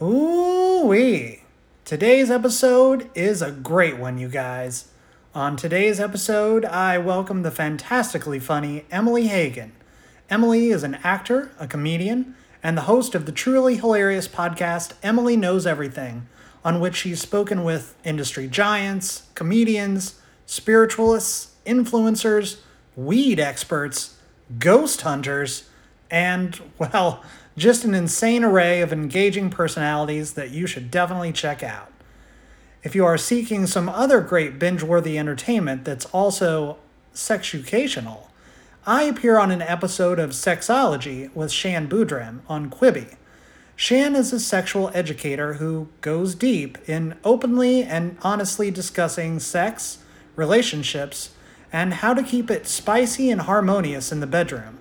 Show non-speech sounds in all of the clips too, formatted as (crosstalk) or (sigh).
Ooh wee. Today's episode is a great one, you guys. On today's episode, I welcome the fantastically funny Emilie Hagen. Emilie is an actor, a comedian, and the host of the truly hilarious podcast Emilie Knows Everything, on which she's spoken with industry giants, comedians, spiritualists, influencers, weed experts, ghost hunters, and, (laughs) well, just an insane array of engaging personalities that you should definitely check out. If you are seeking some other great binge worthy entertainment that's also sexucational, I appear on an episode of Sexology with Shan Boodram on Quibi. Shan is a sexual educator who goes deep in openly and honestly discussing sex, relationships, and how to keep it spicy and harmonious in the bedroom.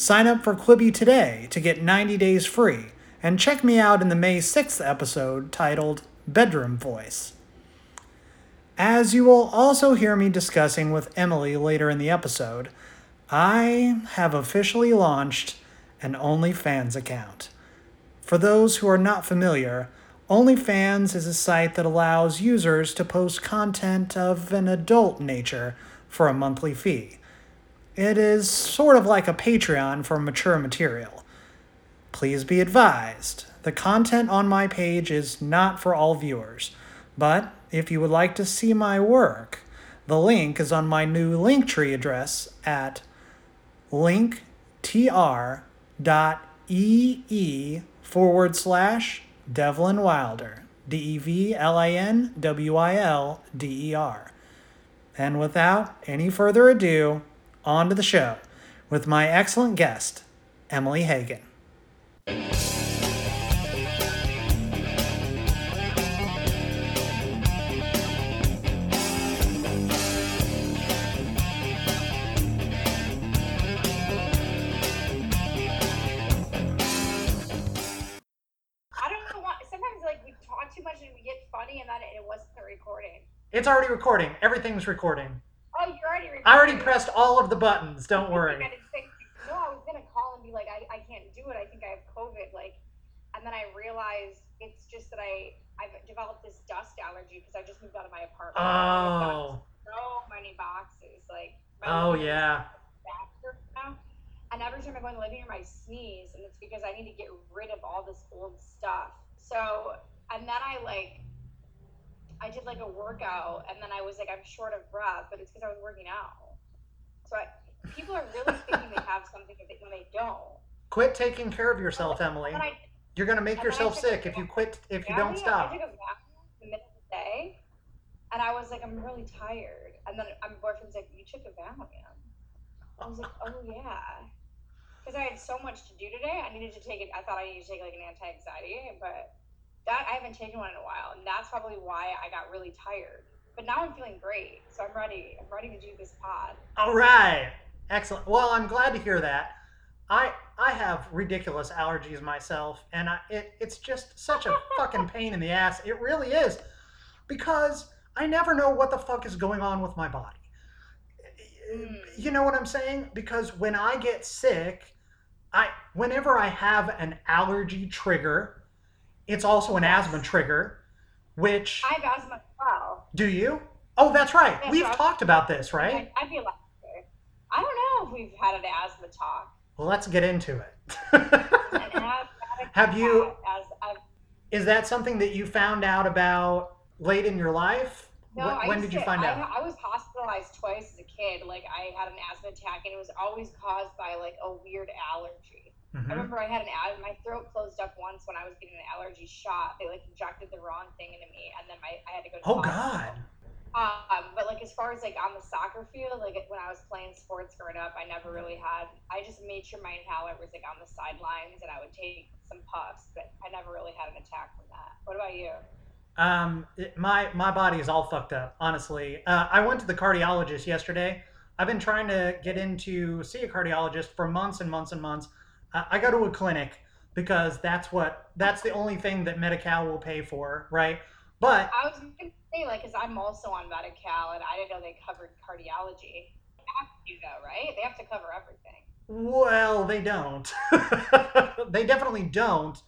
Sign up for Quibi today to get 90 days free, and check me out in the May 6th episode titled Bedroom Voice. As you will also hear me discussing with Emilie later in the episode, I have officially launched an OnlyFans account. For those who are not familiar, OnlyFans is a site that allows users to post content of an adult nature for a monthly fee. It is sort of like a Patreon for mature material. Please be advised, the content on my page is not for all viewers, but if you would like to see my work, the link is on my new Linktree address at linktr.ee forward slash Devlin Wilder. D E V L I N W I L D E R. And without any further ado, on to the show with my excellent guest, Emilie Hagen. I don't know why. Sometimes like we talk too much and we get funny, and it wasn't recording. It's already recording. Everything's recording. Oh, you're already recording. I already pressed all of the buttons. Don't (laughs) worry. think I didn't No, I was gonna call and be like, I, I can't do it. I think I have COVID. Like, and then I realized it's just that I I've developed this dust allergy because I just moved out of my apartment. Oh. so many boxes. Like. Oh yeah. is bathroom now. And every time I go in the living room, I sneeze, and it's because I need to get rid of all this old stuff. So, and then I like, I did like a workout, and then I was like, I'm short of breath, but it's because I was working out. So I, people are really thinking they have something when they- don't. Quit taking care of yourself, Emilie. I, You're gonna make and then I yourself sick if you quit if you don't stop. I took a bath in the middle of the day, and I was like, I'm really tired. And then my boyfriend's like, You took a Valium. I was like, Oh yeah, because I had so much to do today. I needed to take it. I thought I needed to take like an anti-anxiety, but that I haven't taken one in a while, and that's probably why I got really tired. But now I'm feeling great, so I'm ready. I'm ready to do this pod. All right. Excellent. Well, I'm glad to hear that. I I have ridiculous allergies myself, and I, it it's just such a (laughs) fucking pain in the ass. It really is, because I never know what the fuck is going on with my body. Mm. You know what I'm saying? Because when I get sick, I whenever I have an allergy trigger, it's also an asthma trigger. Which I have asthma as well. do you? Oh, that's right. We've I- talked about this, right? I, I feel like I don't know if we've had an asthma talk. Well, let's get into it. (laughs) Have you- Is that something that you found out about late in your life? No, when I when did you to- find I, out? I was hospitalized twice as a kid. Like I had an asthma attack, and it was always caused by like a weird allergy. I Mhm. remember I had an ad. My throat closed up once when I was getting an allergy shot. They like injected the wrong thing into me, and then my I had to go. To Oh hospital. God. Um, but like as far as like on the soccer field, like when I was playing sports growing up, I never really had. I just made sure my inhaler was like on the sidelines, and I would take some puffs, but I never really had an attack from that. What about you? Um, it- my my body is all fucked up. Honestly, uh, I went to the cardiologist yesterday. I've been trying to get into see a cardiologist for months and months and months. I go to a clinic because that's what that's the only thing that Medi-Cal will pay for, right? But I was gonna say like, cause I'm also on Medi-Cal, and I didn't know they covered cardiology. They have to, though, right? They have to cover everything. Well, they don't. (laughs) they definitely don't.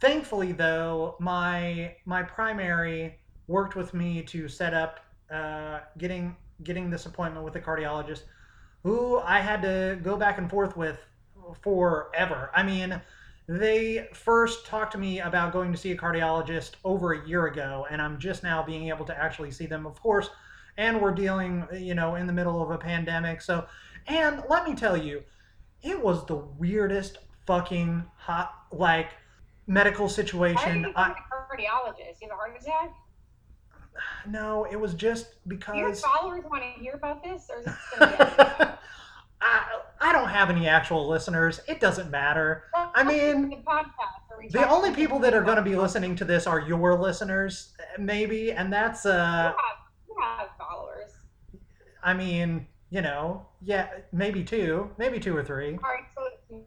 thankfully, though, my my primary worked with me to set up uh, getting getting this appointment with a cardiologist, who I had to go back and forth with forever. I mean, they first talked to me about going to see a cardiologist over a year ago, and I'm just now being able to actually see them, of course. And we're dealing, you know, in the middle of a pandemic. So, and let me tell you, it was the weirdest fucking hot, like, medical Why did situation. you I, find a cardiologist? You have a heart attack? no, it was just Do your because. followers want to hear about this, or (laughs) is this going to be edited? I, I don't have any actual listeners. It doesn't matter. Well, I mean, the podcast where we The talk only people that are going to be listening to this are your listeners, maybe, and that's You uh have, you have followers. I mean, you know, yeah, maybe two, maybe two or three. All right, so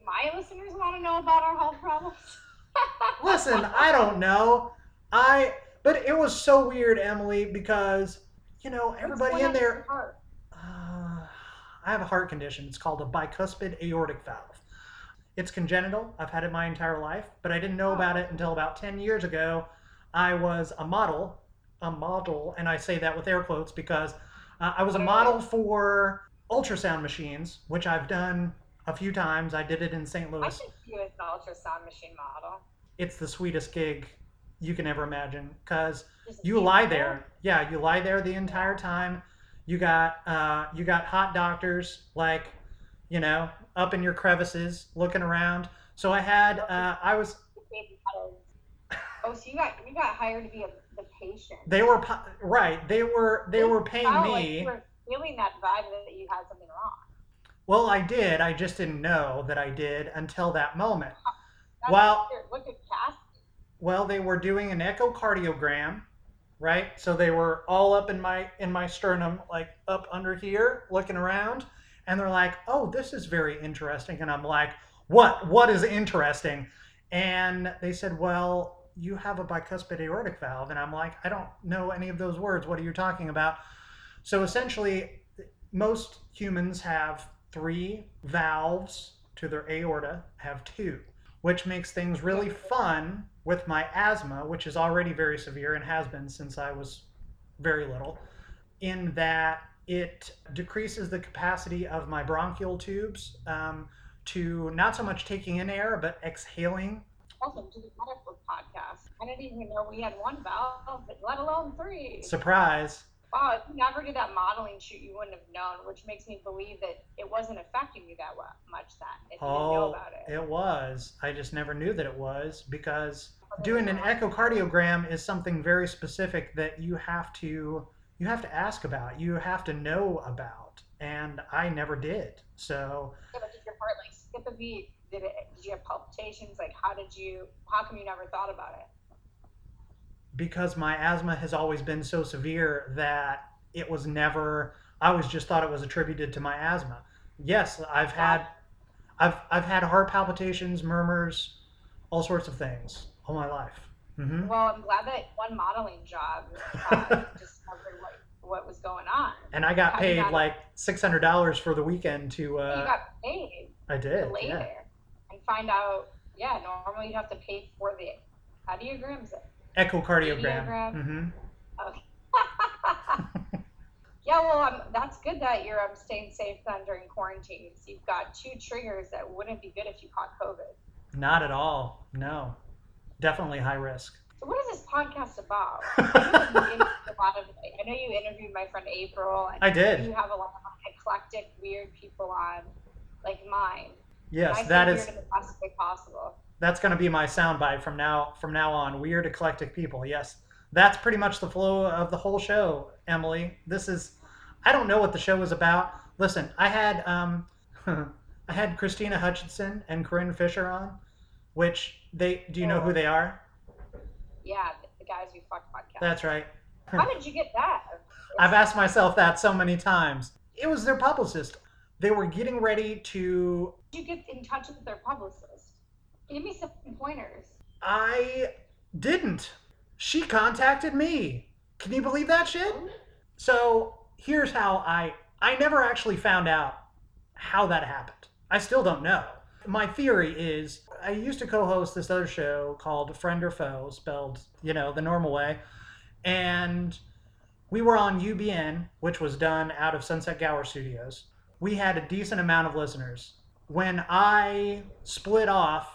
my listeners want to know about our health problems? (laughs) Listen, I don't know. I but it was so weird, Emilie, because you know, everybody in there heart? I have a heart condition. It's called a bicuspid aortic valve. It's congenital. I've had it my entire life, but I didn't know about it until about 10 years ago. I was a model, a model, and I say that with air quotes because uh, I was a model for ultrasound machines, which I've done a few times. I did it in St. Louis. I think you an ultrasound machine model. It's the sweetest gig you can ever imagine because you lie there yeah you lie there the entire time you got uh, you got hot doctors like you know up in your crevices looking around so i had uh, i was Oh, so you got you got hired to be a, the patient. they were right they were they were paying felt like me you were feeling that vibe that you had something wrong. well i did i just didn't know that i did until that moment That's Well- weird. Look at Cass. well they were doing an echocardiogram right? So they were all up in my in my sternum like up under here looking around and they're like oh this is very interesting. And i'm like what? What is interesting? And they said well you have a bicuspid aortic valve. And i'm like i don't know any of those words. What are you talking about? So essentially most humans have three valves to their aorta have two which makes things really fun with my asthma, which is already very severe and has been since I was very little, in that it decreases the capacity of my bronchial tubes um, to not so much taking in air, but exhaling. Welcome to the medical podcast. I didn't even know we had one valve, let alone three. Surprise. Wow, if you never did that modeling shoot, you wouldn't have known, which makes me believe that it wasn't affecting you that much then, if you didn't know Oh, about it. it was. I just never knew that it was because doing an echocardiogram is something very specific that you have to you have to ask about you have to know about and i never did so Yeah, but did your heart like skip a beat? Did it? Did you have palpitations? Like, how did you? How come you never thought about it? Because my asthma has always been so severe that it was never i always just thought it was attributed to my asthma yes i've had i've i've had heart palpitations murmurs all sorts of things all my life hmm Well, I'm glad that one modeling job (laughs) uh, discovered what what was going on. and i got How paid got like $600 for the weekend to you uh got paid i to did lay yeah. there and find out. Yeah, normally you have to pay for the. How do you grams it? Echocardiogram Radiogram. hmm Okay. (laughs) yeah, well, um, that's good that you're um, staying safe then during quarantine. So you've got two triggers that wouldn't be good if you caught COVID. Not at all. No. Definitely high risk. So what is this podcast about? (laughs) I know you interviewed a lot of. I know you interviewed my friend April, and I did. you have a lot of eclectic, weird people on, like mine. Yes, that is in the best way possible. That's going to be my soundbite from now from now on. Weird eclectic people. Yes. That's pretty much the flow of the whole show, Emilie. This is I don't know what the show is about. Listen, I had um (laughs) I had Krystyna Hutchinson and Corinne Fisher on, which they do you know who they are? Yeah, the, the guys who fuck podcast. That's right. How did you get that? I've asked myself that so many times. It was their publicist. They were getting ready to Did you get in touch with their publicist? Give me some pointers. I didn't. She contacted me. Can you believe that shit? Oh. So here's how I I never actually found out how that happened. I still don't know. my theory is I used to co-host this other show called Friend or Foe, spelled you know the normal way, and we were on UBN, which was done out of Sunset Gower Studios. We had a decent amount of listeners. When I split off,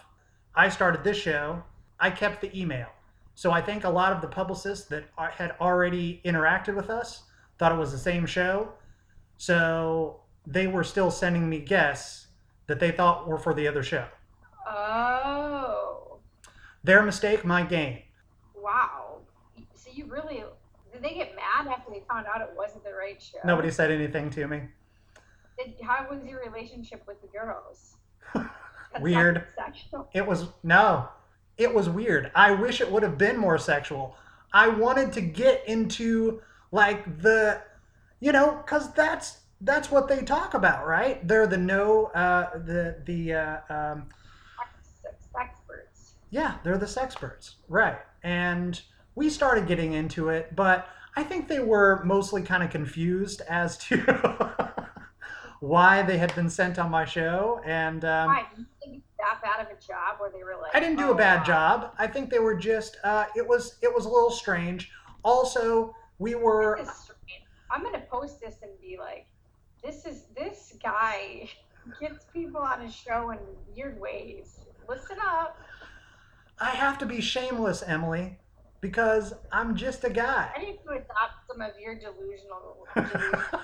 I started this show. I kept the email, so I think a lot of the publicists that are- had already interacted with us thought it was the same show, so they were still sending me guests that they thought were for the other show. Oh, Their mistake, my gain. wow. So you really did they get mad after they found out it wasn't the right show? Nobody said anything to me. Did, how was your relationship with the girls? (laughs) Weird. It was no, it was weird. I wish it would have been more sexual. I wanted to get into like the, you know, cause that's that's what they talk about, right? They're the no, uh, the the uh, um, Sex experts. yeah, they're the sexperts, right? And we started getting into it, but I think they were mostly kind of confused as to (laughs) why they had been sent on my show, and. Um, Why? Did you think that bad of a job where they were like? I didn't do "Oh, a bad wow." job. I think they were just uh, it was it was a little strange. Also, we were This is strange. I'm gonna post this and be like, this is this guy (laughs) gets people on his show in weird ways. Listen up. I have to be shameless, Emilie, because I'm just a guy. I need to adopt some of your delusional. (laughs) delusional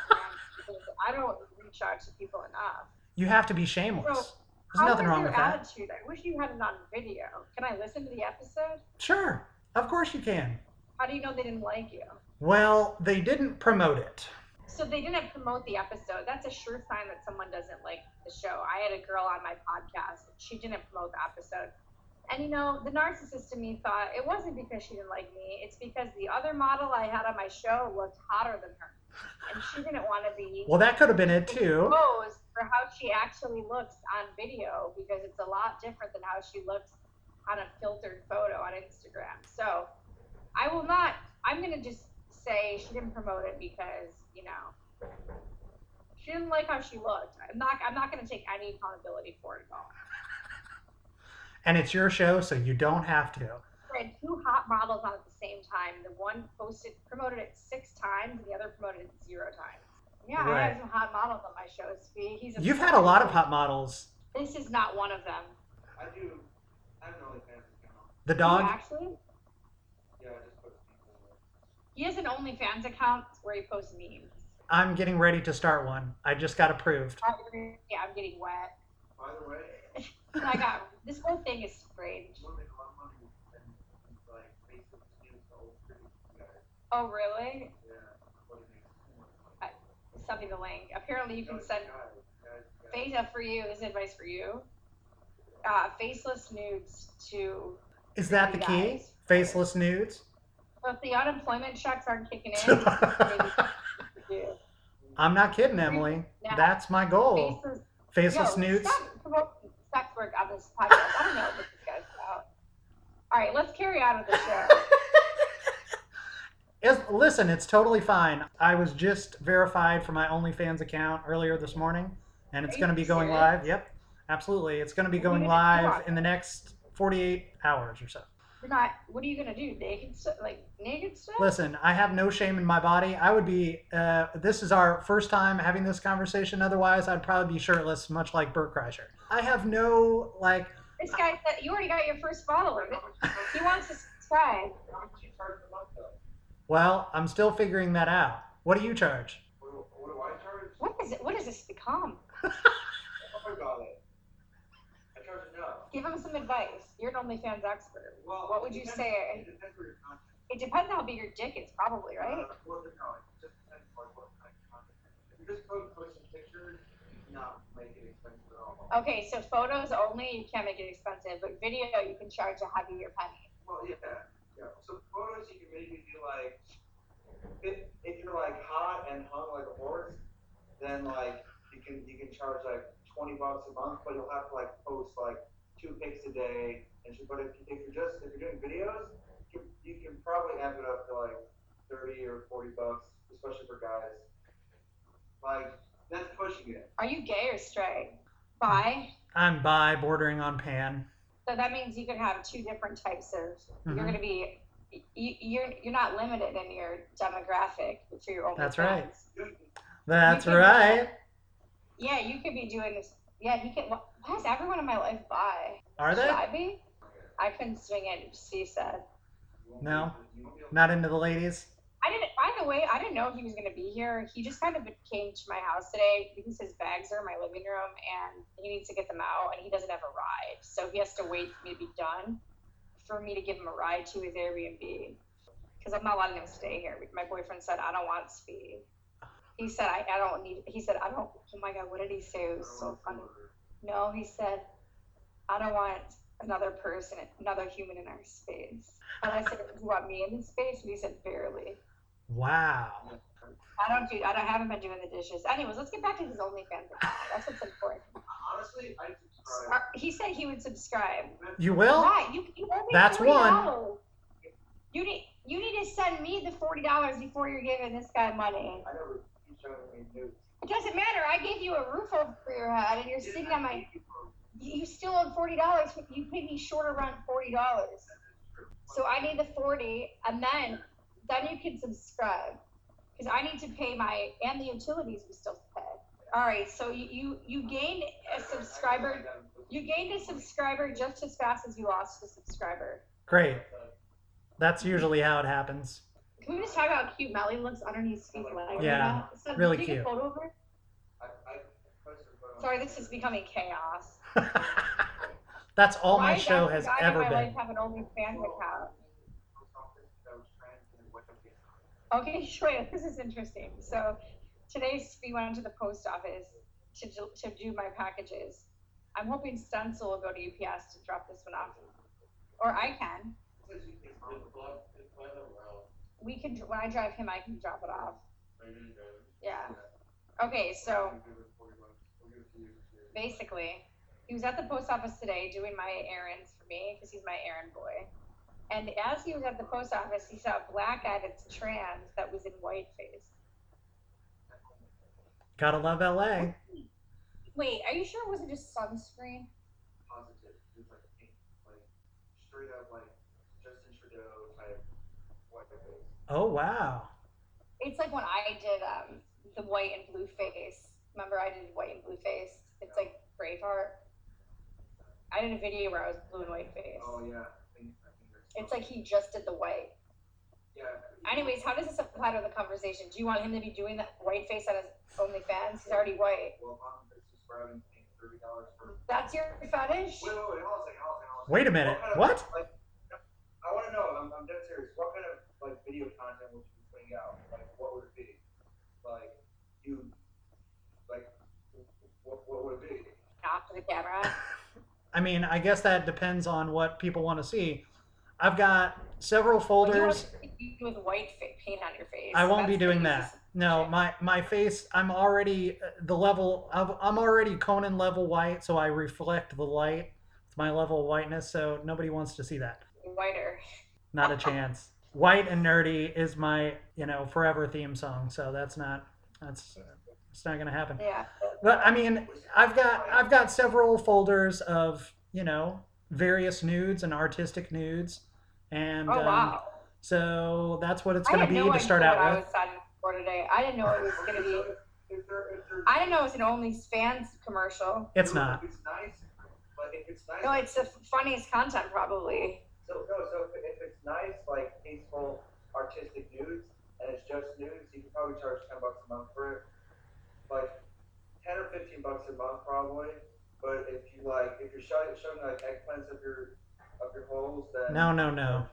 I don't out to people enough. You have to be shameless. So, There's nothing wrong with that. attitude? I wish you had it on video. Can I listen to the episode? Sure. Of course you can. How do you know they didn't like you? Well, they didn't promote it. So they didn't promote the episode. That's a sure sign that someone doesn't like the show. I had a girl on my podcast. She didn't promote the episode. And you know, the narcissist in me thought it wasn't because she didn't like me. It's because the other model I had on my show looked hotter than her. And she didn't want to be Well, that could have been it too. exposed for how she actually looks on video because it's a lot different than how she looks on a filtered photo on Instagram. So I will not I'm gonna just say she didn't promote it because, you know, she didn't like how she looked. I'm not I'm not gonna take any accountability for it at all. And it's your show, so you don't have to. I had two hot models on at the same time. The one posted promoted it six times and the other promoted it zero times. Yeah, I have some hot models on my shows. Spe- He's You've had a lot of hot models. This is not one of them. I do. I have an OnlyFans account. The You dog. actually? Yeah, I just put people. He has an OnlyFans account where he posts memes. I'm getting ready to start one. I just got approved. Yeah, I'm getting wet. By the way, (laughs) I got this whole thing is strange. you want to make a lot of money and like Facebook skins to old pretty guys. Oh, really? Yeah, what it makes too much money. Something to link. Apparently, you can send up for you. This is advice for you. Uh, faceless nudes to. Is that the you key? guys. Faceless nudes? So if the unemployment checks aren't kicking in, maybe (laughs) you. I'm not kidding, Emilie. Now, That's my goal. Faceless Faceless Yo, nudes. Stop promoting sex work on this podcast. I don't know what this guy's about. All right, let's carry on with the show. (laughs) Is, listen, it's totally fine. I was just verified for my OnlyFans account earlier this morning, and it's going to be going serious? live. Yep, absolutely. It's going to be What are you going gonna do on live in the next 48 hours or so. You're not. What are you gonna do? Naked stuff? Like naked stuff? Listen, I have no shame in my body. I would be, uh, this is our first time having this conversation. Otherwise, I'd probably be shirtless, much like Bert Kreischer. I have no, like, This guy said you already got your first follower. How much you charge- He wants to subscribe. Well, I'm still figuring that out. What do you charge? What, do- what do I charge? What is it? What has this become? My god. I charge enough. Give him some advice. You're an OnlyFans expert. Well, What would you depends- say? It depends your. It depends how big your dick is, probably, right? Uh, well, no, it just depends on what kind of content. If you're just posting posting pictures, not make it expensive at all. Okay, so photos only, you can't make it expensive, but video you can charge a heavier penny. Well, yeah, yeah. So photos, you can maybe do like, if, if you're like hot and hung like a horse, then like you can you can charge like twenty bucks a month, but you'll have to like post like two pics a day. And so, but if, if you're just if you're doing videos, you, you can probably amp it up to like thirty or forty bucks, especially for guys. Like that's pushing it. Are you gay or straight? Bi? I'm bi, bordering on pan. So that means you can have two different types of. Mhm. You're going to be. You, you're you're not limited in your demographic for your own. That's right. That's right. Yeah, you could be doing this. Yeah, he can. Why is everyone in my life bi? Are they? Should? I be? I couldn't swing it. Steve said. No. Not into the ladies. I didn't. By the way, I didn't know he was going to be here. He just kind of came to my house today because his bags are in my living room and he needs to get them out, and he doesn't have a ride, so he has to wait for me to be done for me to give him a ride to his Airbnb because I'm not letting him stay here. My boyfriend said I don't want speed. He said I, I don't need. He said I don't. Oh my god, what did he say? It was so funny. No, he said I don't want another person, another human in our space. And I said, "Do you want me in this space?" And he said, "Barely." Wow. I don't do. I don't haven't been doing the dishes. Anyways, let's get back to his OnlyFans account. That's what's important. Honestly, I subscribe. Uh, He said he would subscribe. You will? Why? You, you owe me That's one. $40. You need you need to send me the forty dollars before you're giving this guy money. I never keep showing me nudes. It doesn't matter. I gave you a roof over your head, and you're sitting on my. You you still owe forty dollars. You paid me short around forty dollars. So I need the forty, and then then you can subscribe, because I need to pay my and the utilities we still pay. All right, so you you, you gained a subscriber. You gained a subscriber just as fast as you lost a subscriber. Great. That's usually how it happens. Can we just talk about how cute Melly looks underneath Steve's leg? right Yeah, now? So, really can you get a cute. photo of her? I, I posted a photo on- Sorry, this is becoming chaos. (laughs) That's all my show does has guy ever in my been. life have an OnlyFans account? That was trans and what the- Okay, (laughs) sure. This is interesting. So today we went to the post office to do, to do my packages. I'm hoping Stencil will go to UPS to drop this one off, or I can. We can when I drive him, I can drop it off. Yeah. Okay, so basically, he was at the post office today doing my errands for me because he's my errand boy. And as he was at the post office, he saw a black guy that's trans that was in whiteface. Gotta love LA. Wait, are you sure it wasn't just sunscreen? Positive, it's like pink, like straight up like Justin Trudeau type white face. Oh wow. It's like when I did um, the white and blue face. Remember, I did white and blue face. It's like Braveheart. I did a video where I was blue and white face. Oh yeah, I think, I think there's. It's like he just did the white. Yeah. Anyways, how does this apply to the conversation? Do you want him to be doing that white face on his OnlyFans? He's already white. Well, I'm just subscribing, paying thirty dollars for. That's your fetish? Wait, wait, wait, hold on a second, hold on a second, hold on a second. Wait a minute. kind of, What? Like, I want to know. I'm, I'm dead serious. What kind of like video content would you be putting out? Like, what would it be? Like, you, like, what, what would it be? Off to the camera. (laughs) I mean, I guess that depends on what people want to see. I've got several What do you folders. with white paint on your face? I won't be doing that. No, my my face. I'm already uh, the level. of- I'm already Conan level white, so I reflect the light. It's my level of whiteness, so nobody wants to see that. Whiter. Not a chance. White and nerdy is my you know forever theme song, so that's not that's it's not gonna happen. Yeah. But I mean, I've got I've got several folders of you know various nudes and artistic nudes, and Oh um, wow. so that's what it's going to be no to start idea out what I with. was signing up for today. I didn't know it was gonna be. If there, if there, I didn't know it was an OnlyFans commercial. It's not. It's nice, if it's nice, No, it's the funniest content probably. so no, so if, if it's nice, like tasteful, artistic nudes, and it's just nudes, you can probably charge ten bucks a month for it. Like ten or fifteen bucks a month probably. But if you like, if you're showing, showing like eggplants of your of your holes, then No, no, no.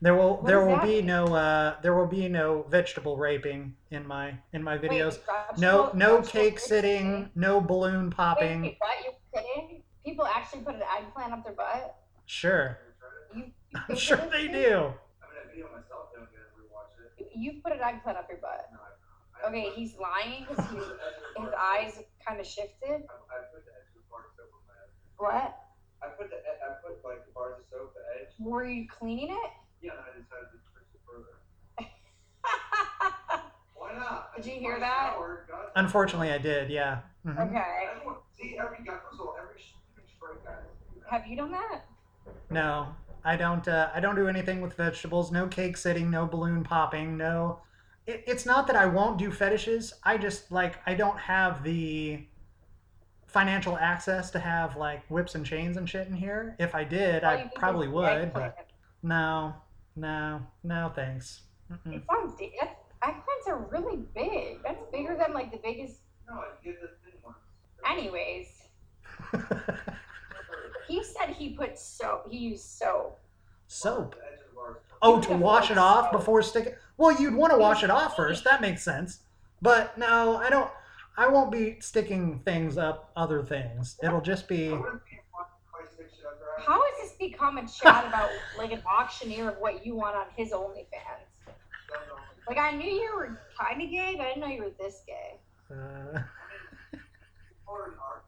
There will What there does will that be mean? no uh, there will be no vegetable raping in my in my videos. Wait, No vegetable- no vegetable cake mix? sitting, no balloon Wait, popping. wait, what? You're kidding? People actually put an eggplant up their butt? Sure, You, you (laughs) I'm paid sure for this they shit? do. I mean, that video myself, then I'm rewatch it. You put an eggplant up your butt. No, I, I, Okay, he's lying because (laughs) I he, put the extra his eyes kind of shifted. I, I put the extra bar of soap on my edge. What? I put the e- I put like the bars of soap, the edge. Were you cleaning it? Yeah, and I decided to push it further. (laughs) Why not? I Did you hear that? shower, Unfortunately, I did. Yeah. Mhm. okay. Everyone, see every guy. First of all, every sh- Have you done that? No, I don't. Uh, I don't do anything with vegetables. No cake sitting. No balloon popping. No. It, it's not that I won't do fetishes. I just like I don't have the financial access to have like whips and chains and shit in here. If I did, All I probably would. eggplant. But no, no, no, thanks. Mm-mm. It sounds de- that's, eggplants are really big. That's bigger than like the biggest. No, you get the thin ones. Anyways, (laughs) he said he put soap. He used soap. Soap. The edge of the bars. Oh, to wash it off soap. before sticking. Well, you'd want to wash it off first. That makes sense. But no, I don't. I won't be sticking things up other things. It'll just be. I wouldn't be one place to stick shit up their ass. How has this become a chat about like an auctioneer of what you want on his OnlyFans? Like I knew you were kind of gay, but I didn't know you were this gay. Uh, Or an art.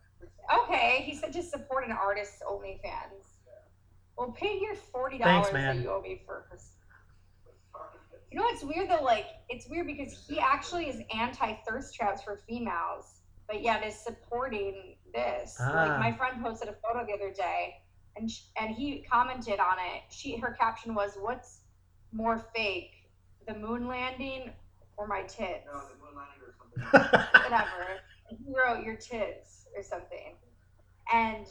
Okay, he said just support an artist's OnlyFans. Well, pay your forty dollars that you owe me first. You know what's weird though? Like it's weird because he actually is anti thirst traps for females, but yet is supporting this. Ah. Like my friend posted a photo the other day, and sh- and he commented on it. She her caption was, "What's more fake, the moon landing or my tits?" No, the moon landing or something. whatever. And (laughs) he wrote your tits or something. And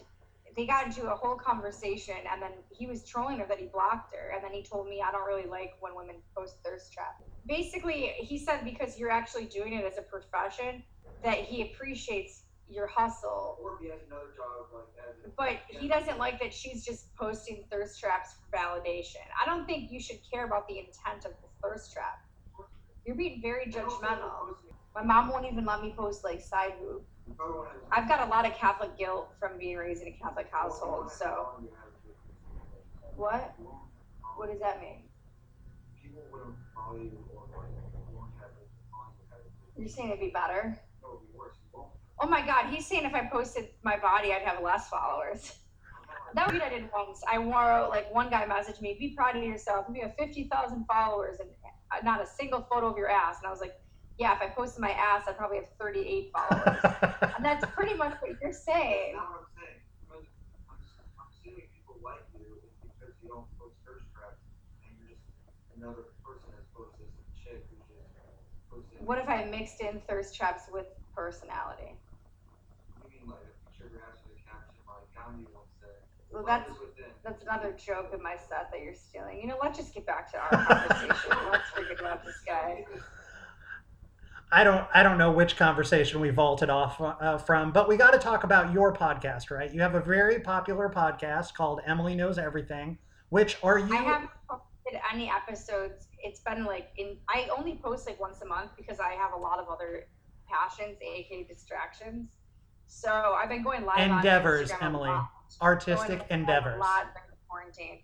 they got into a whole conversation and then he was trolling her that he blocked her and then he told me I don't really like when women post thirst trap. Basically, he said because you're actually doing it as a profession that he appreciates your hustle. Or if he has another job like that. But he doesn't like that she's just posting thirst traps for validation. I don't think you should care about the intent of the thirst trap. You're being very judgmental. My mom won't even let me post like side boob. I've got a lot of Catholic guilt from being raised in a Catholic household. So what? What does that mean? You're saying it'd be better? Oh my God, he's saying if I posted my body, I'd have less followers. That tweet I did once, I wore like one guy messaged me, "Be proud of yourself. You have fifty thousand followers and uh, not a single photo of your ass." And I was like, "Yeah, if I posted my ass, I'd probably have thirty-eight followers." (laughs) and that's pretty much what you're That's saying. not what I'm saying. I'm, I'm, I'm assuming people like you because you don't post thirst traps and you're just another person as opposed to chick who's just posting. What if I mixed in thirst traps with personality? You mean like a picture ass with a caption like Gandhi once said. Well, that's. That's another joke in my set that you're stealing. You know, let's just get back to our conversation. (laughs) let's forget about this guy. I don't. I don't know which conversation we vaulted off uh, from, but we got to talk about your podcast, right? You have a very popular podcast called Emilie Knows Everything. Which are you? I haven't posted any episodes. It's been like in. I only post like once a month because I have a lot of other passions, aka distractions. So I've been going live Endeavors, on Instagram a Emilie. artistic endeavors. A lot during quarantine.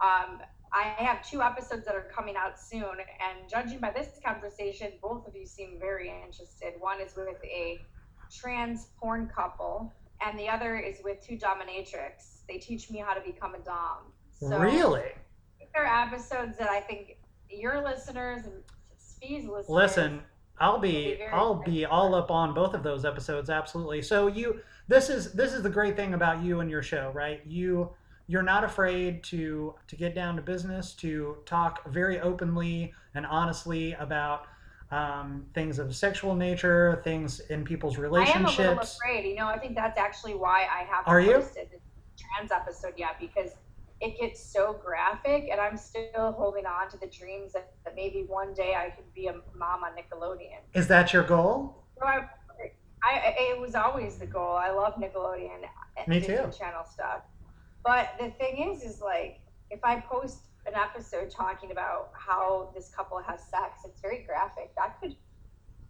Um, I have two episodes that are coming out soon, and judging by this conversation, both of you seem very interested. One is with a trans porn couple, and the other is with two dominatrix. They teach me how to become a dom. So really? there are episodes that I think your listeners and Spee's listeners. Listen, I'll be be I'll be all up on both of those episodes absolutely. So you this is this is the great thing about you and your show, right? You you're not afraid to to get down to business, to talk very openly and honestly about um, things of sexual nature, things in people's relationships. I am a little afraid. You know, I think that's actually why I haven't Are you? posted the trans episode yet because it gets so graphic, and I'm still holding on to the dreams that, that maybe one day I could be a mom on Nickelodeon. Is that your goal? So I, I, it was always the goal. I love Nickelodeon, and Me Disney too. Channel stuff. But the thing is, is like if I post an episode talking about how this couple has sex, it's very graphic. That could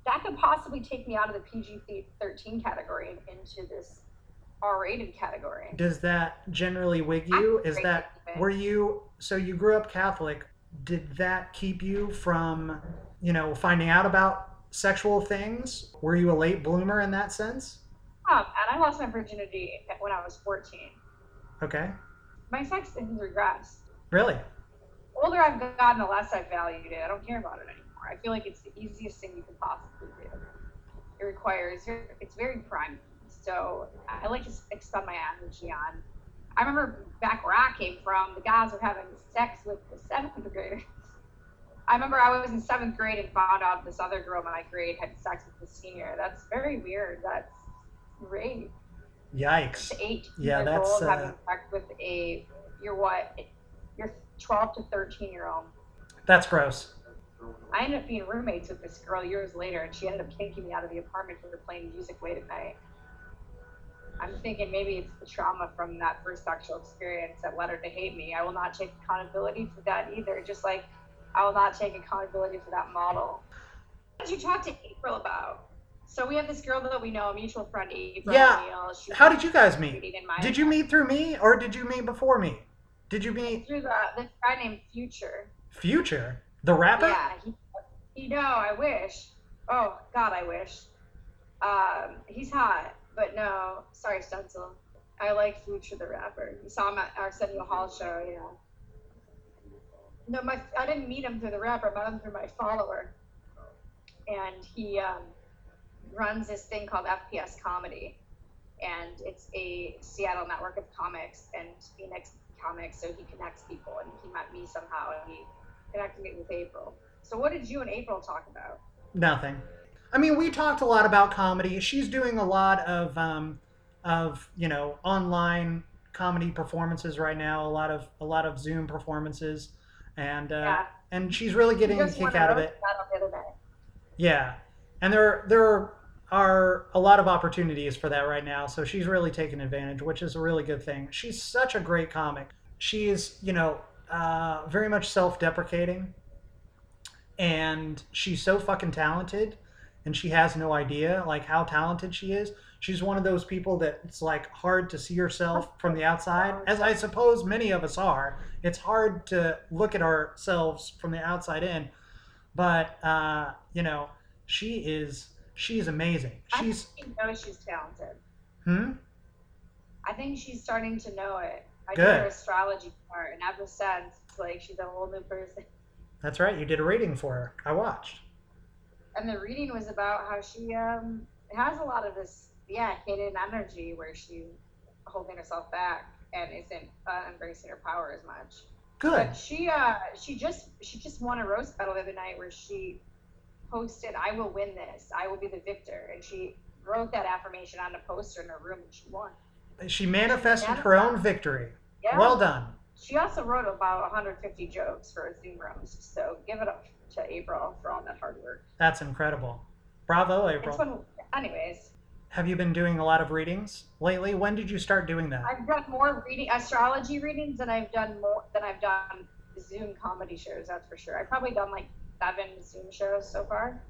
that could possibly take me out of the PG thirteen category and into this R rated category. Does that generally wig you? Is that it. were you so you grew up Catholic? Did that keep you from, you know, finding out about sexual things? Were you a late bloomer in that sense? Um, and I lost my virginity when I was fourteen. Okay. My sex things regressed. Really? older I've gotten, the less I've valued it. I don't care about it anymore. I feel like it's the easiest thing you can possibly do. It requires, it's very prime. So I like to expend my energy on I remember back where I came from, the guys were having sex with the seventh graders. I remember I was in seventh grade and found out this other girl in my grade had sex with the senior. That's very weird. That's rape. Yikes. Eight Yeah, years that's, old uh, having sex with a you're what? You're twelve to thirteen year old. That's gross. I ended up being roommates with this girl years later, and she ended up kicking me out of the apartment for playing music late at night. I'm thinking maybe it's the trauma from that first sexual experience that led her to hate me. I will not take accountability for that either, just like I will not take accountability for that model. What did you talk to April about? So we have this girl that we know, a mutual friend, April Yeah. O'Neil. She's How did you guys meet? reading in my Did you meet through me or did you meet before me? Did you meet through the this guy named Future? Future, the rapper? Yeah, he, he no, I wish. Oh God, I wish. Um, he's hot, but no, sorry, Stencil. I like Future the rapper. You saw him at our Arsenio Hall show, yeah. No, my I didn't meet him through the rapper, I met him through my follower, and he um, runs this thing called FPS Comedy, and it's a Seattle network of comics and Phoenix comics. So he connects people, and he met me somehow, and he connected me with April. So what did you and April talk about? Nothing. I mean, we talked a lot about comedy. She's doing a lot of, um, of you know, online comedy performances right now. A lot of a lot of Zoom performances, and uh, yeah, and she's really getting a kick out of it. battle the other. Yeah, and there there are a lot of opportunities for that right now. So she's really taking advantage, which is a really good thing. She's such a great comic. She's, you know, uh, very much self-deprecating, and she's so fucking talented, and she has no idea like how talented she is. She's one of those people that it's like hard to see herself from the outside, as I suppose many of us are. It's hard to look at ourselves from the outside in, but uh, you know, she is she's amazing. She's I think she knows she's talented. hmm. I think she's starting to know it. I Good. did her astrology part, and ever since, it's like she's a whole new person. (laughs) That's right. You did a reading for her. I watched. And the reading was about how she um has a lot of this, yeah, hidden energy where she's holding herself back and isn't uh, embracing her power as much. Good. But she uh she just she just won a roast battle the other night where she posted I will win this. I will be the victor and she wrote that affirmation on a poster in her room and she won. She manifested her own victory. Yeah. Well done. She also wrote about 150 jokes for Zoom rooms. So give it up to April for all that hard work. That's incredible. Bravo, April. fun. Anyways, Have you been doing a lot of readings lately? When did you start doing that? I've done more reading astrology readings than I've done more than I've done Zoom comedy shows. That's for sure. I've probably done like seven Zoom shows so far.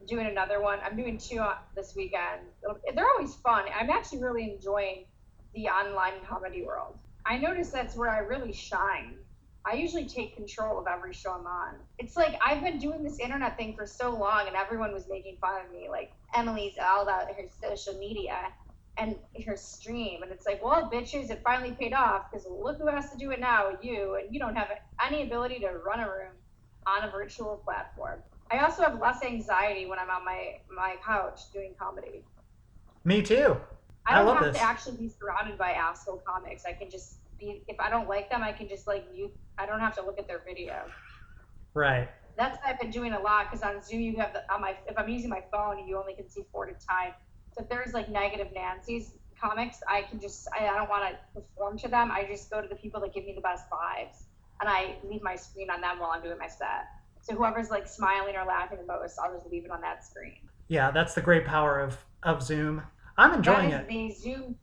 I'm doing another one. I'm doing two this weekend. It'll- They're always fun. I'm actually really enjoying the online comedy world. I notice that's where I really shine. I usually take control of every show I'm on. It's like I've been doing this internet thing for so long, and everyone was making fun of me. Like Emilie's all about her social media and her stream, and it's like, well, bitches, it finally paid off because look who has to do it now, you, and you don't have any ability to run a room on a virtual platform. I also have less anxiety when I'm on my my couch doing comedy. Me too. I I don't love have this. to actually be surrounded by asshole comics. I can just be if I don't like them, I can just like mute. I don't have to look at their video. Right. That's what I've been doing a lot because on Zoom you have the on my if I'm using my phone, you only can see four at a time. So if there's like negative Nancy's comics, I can just I, I don't want to perform to them. I just go to the people that give me the best vibes, and I leave my screen on them while I'm doing my set. So whoever's like smiling or laughing the most, I'll just leave it on that screen. Yeah, that's the great power of of Zoom. I'm enjoying that it. the Zoom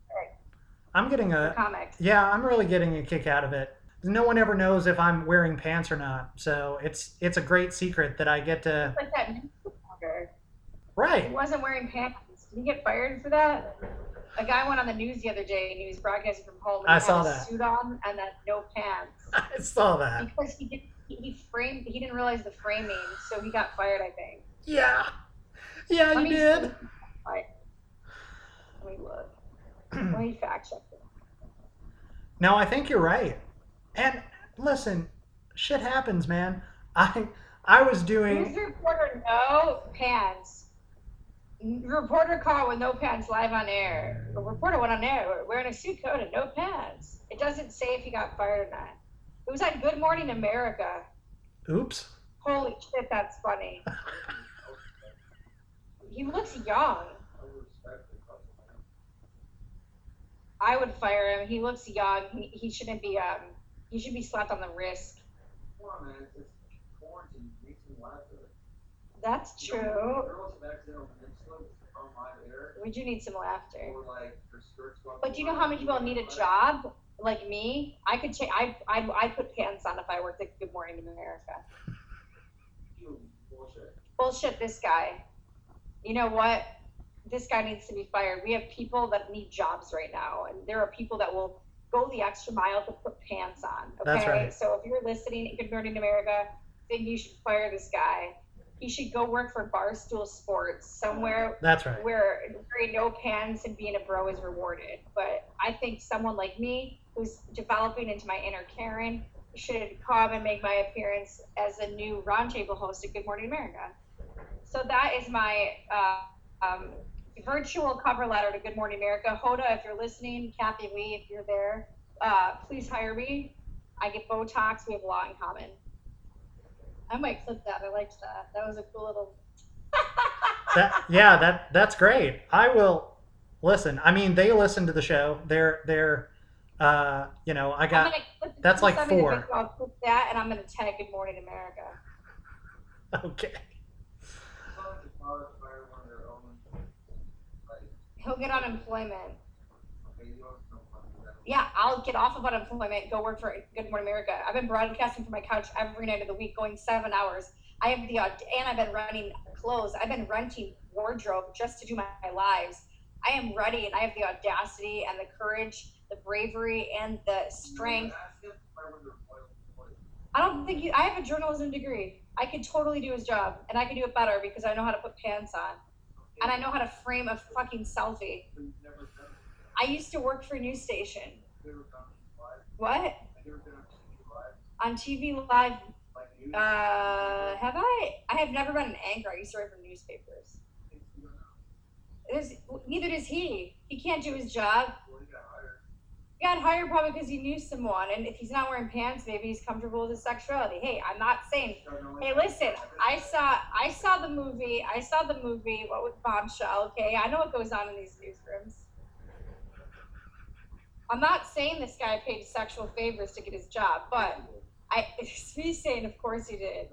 I'm getting a comic. yeah. I'm really getting a kick out of it. No one ever knows if I'm wearing pants or not, so it's it's a great secret that I get to. It's like that reporter. He Right. wasn't wearing pants. Did he get fired for that? A guy went on the news the other day and he was broadcasting from home. And I he saw had a that. suit on and then no pants (laughs) I saw that. because he did he, framed he didn't realize the framing, so he got fired. I think. Yeah. Yeah, Let you did. see. Let me look. Let me fact check it. No, I think you're right. And listen, shit happens, man. I I was doing News reporter, no pants. Reporter caught with no pants live on air. The reporter went on air wearing a suit coat and no pants. It doesn't say if he got fired or not. It was on Good Morning America. Oops. Holy shit, that's funny. He looks young. I would fire him. He looks young. He, he shouldn't be um he should be slapped on the wrist. Come on, man. It's quarantine. Make some laughter. That's You know, true. Girls have accidental peninsula from my air, We do need some laughter. or like their skirts But do you know how many people need a job like me? I could take I I I put pants on if I worked at Good Morning America. (laughs) Bullshit. Bullshit, this guy. You know what? This guy needs to be fired. We have people that need jobs right now, and there are people that will go the extra mile to put pants on. Okay, That's right. so if you're listening, Good Morning America, think you should fire this guy. He should go work for Barstool Sports somewhere That's right. where wearing no pants and being a bro is rewarded. But I think someone like me, who's developing into my inner Karen, should come and make my appearance as a new roundtable host at Good Morning America. So that is my uh, um, virtual cover letter to Good Morning America. Hoda, if you're listening, Kathie Lee, if you're there, uh, please hire me. I get Botox. We have a lot in common. I might clip that. I liked that. That was a cool little. (laughs) That, yeah, that that's great. I will listen. I mean, they listen to the show. They're they're uh, you know, I got gonna that's like send me the four. I'll clip that, and I'm gonna tag Good Morning America. (laughs) okay. As long as the flowers fire one of their own, like, He'll get unemployment. okay, you don't know fun with that. Yeah, I'll get off of unemployment, go work for Good Morning America. I've been broadcasting from my couch every night of the week, going seven hours. I have the and I've been running clothes. I've been renting wardrobe just to do my, my lives. I am ready, and I have the audacity and the courage, the bravery, and the strength. I don't think you. I have a journalism degree. I could totally do his job, and I can do it better because I know how to put pants on, and I know how to frame a fucking selfie. I used to work for news station. What? On TV live? Uh, have I? I have never been an anchor. I used to write for newspapers. Neither does he. He can't do his job. He got hired probably because he knew someone, and if he's not wearing pants, maybe he's comfortable with his sexuality. Hey, I'm not saying. Hey, listen. I saw. I saw the movie. I saw the movie. What with Bombshell? Okay, I know what goes on in these newsrooms. I'm not saying this guy paid sexual favors to get his job, but I. (laughs) He's saying, of course he did.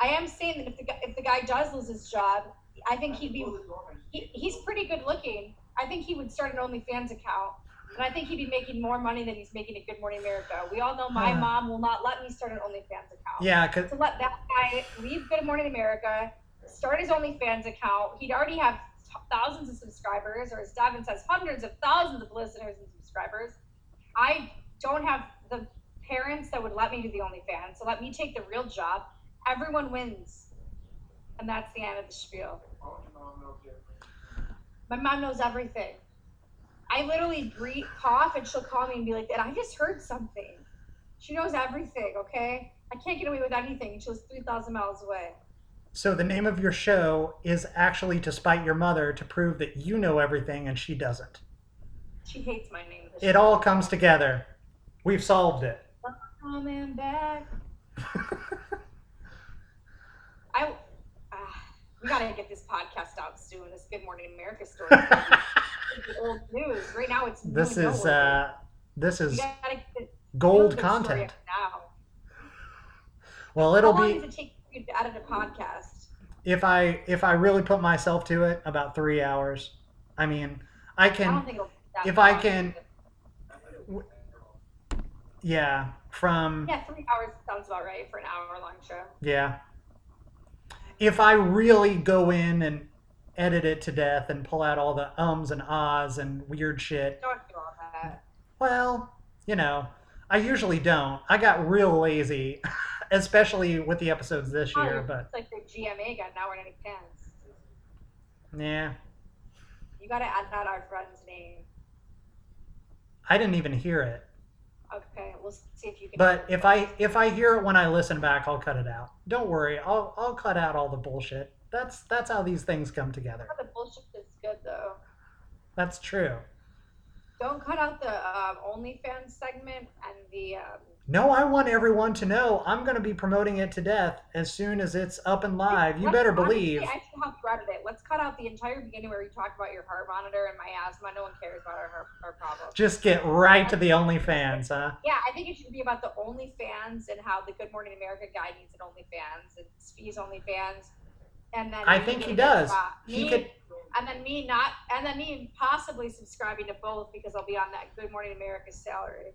I am saying that if the guy, if the guy does lose his job, I think he'd be he, he's pretty good looking. I think he would start an OnlyFans account, and I think he'd be making more money than he's making at Good Morning America. We all know my Huh. mom will not let me start an OnlyFans account. Yeah, cause To let that guy leave Good Morning America, start his OnlyFans account. He'd already have thousands of subscribers, or as Devlin says, hundreds of thousands of listeners and subscribers. I don't have the parents that would let me do the OnlyFans, so let me take the real job. Everyone wins, and that's the end of the spiel. My mom knows everything. I literally breathe, cough, and she'll call me and be like, "And I just heard something." She knows everything. Okay, I can't get away with anything. She was three thousand miles away. so the name of your show is actually to spite your mother to prove that you know everything and she doesn't. She hates my name. It all comes together. We've solved it. coming back. (laughs) I. Uh, we gotta get this podcast out soon. This Good Morning America story. (laughs) Old news. Right now, it's this really is uh this is gotta get the gold content. now. Well, it'll How long be does it take you to edit a podcast? if I if I really put myself to it about 3 hours. I mean, I I don't can think it'll be that if I long. can- yeah, from Yeah, three hours sounds about right for an hour-long show. Yeah. If I really go in and edit it to death and pull out all the ums and ahs and weird shit, Don't do all that. well, you know, I usually don't. I got real lazy, (laughs) especially with the episodes this Oh, year, but it's like the GMA got now wearing any pants. yeah, You gotta add that our friend's name. I didn't even hear it. Okay, we'll see if you can. But if I if I hear it when I listen back, I'll cut it out. Don't worry, I'll I'll cut out all the bullshit. That's that's how these things come together. the bullshit is good though. That's true. Don't cut out the um, OnlyFans segment and the. Um, No, I want everyone to know I'm going to be promoting it to death as soon as it's up and live. You let's- better honestly, believe. I should have threaded it. Let's cut out the entire beginning where you talk about your heart monitor and my asthma. No one cares about our heart, our problem. Just get right to the OnlyFans, huh? Yeah, I think it should be about the OnlyFans and how the Good Morning America guy needs an OnlyFans and Spee's OnlyFans. And then I think he does. He Me- could. and then me not, and then me possibly subscribing to both because I'll be on that Good Morning America salary.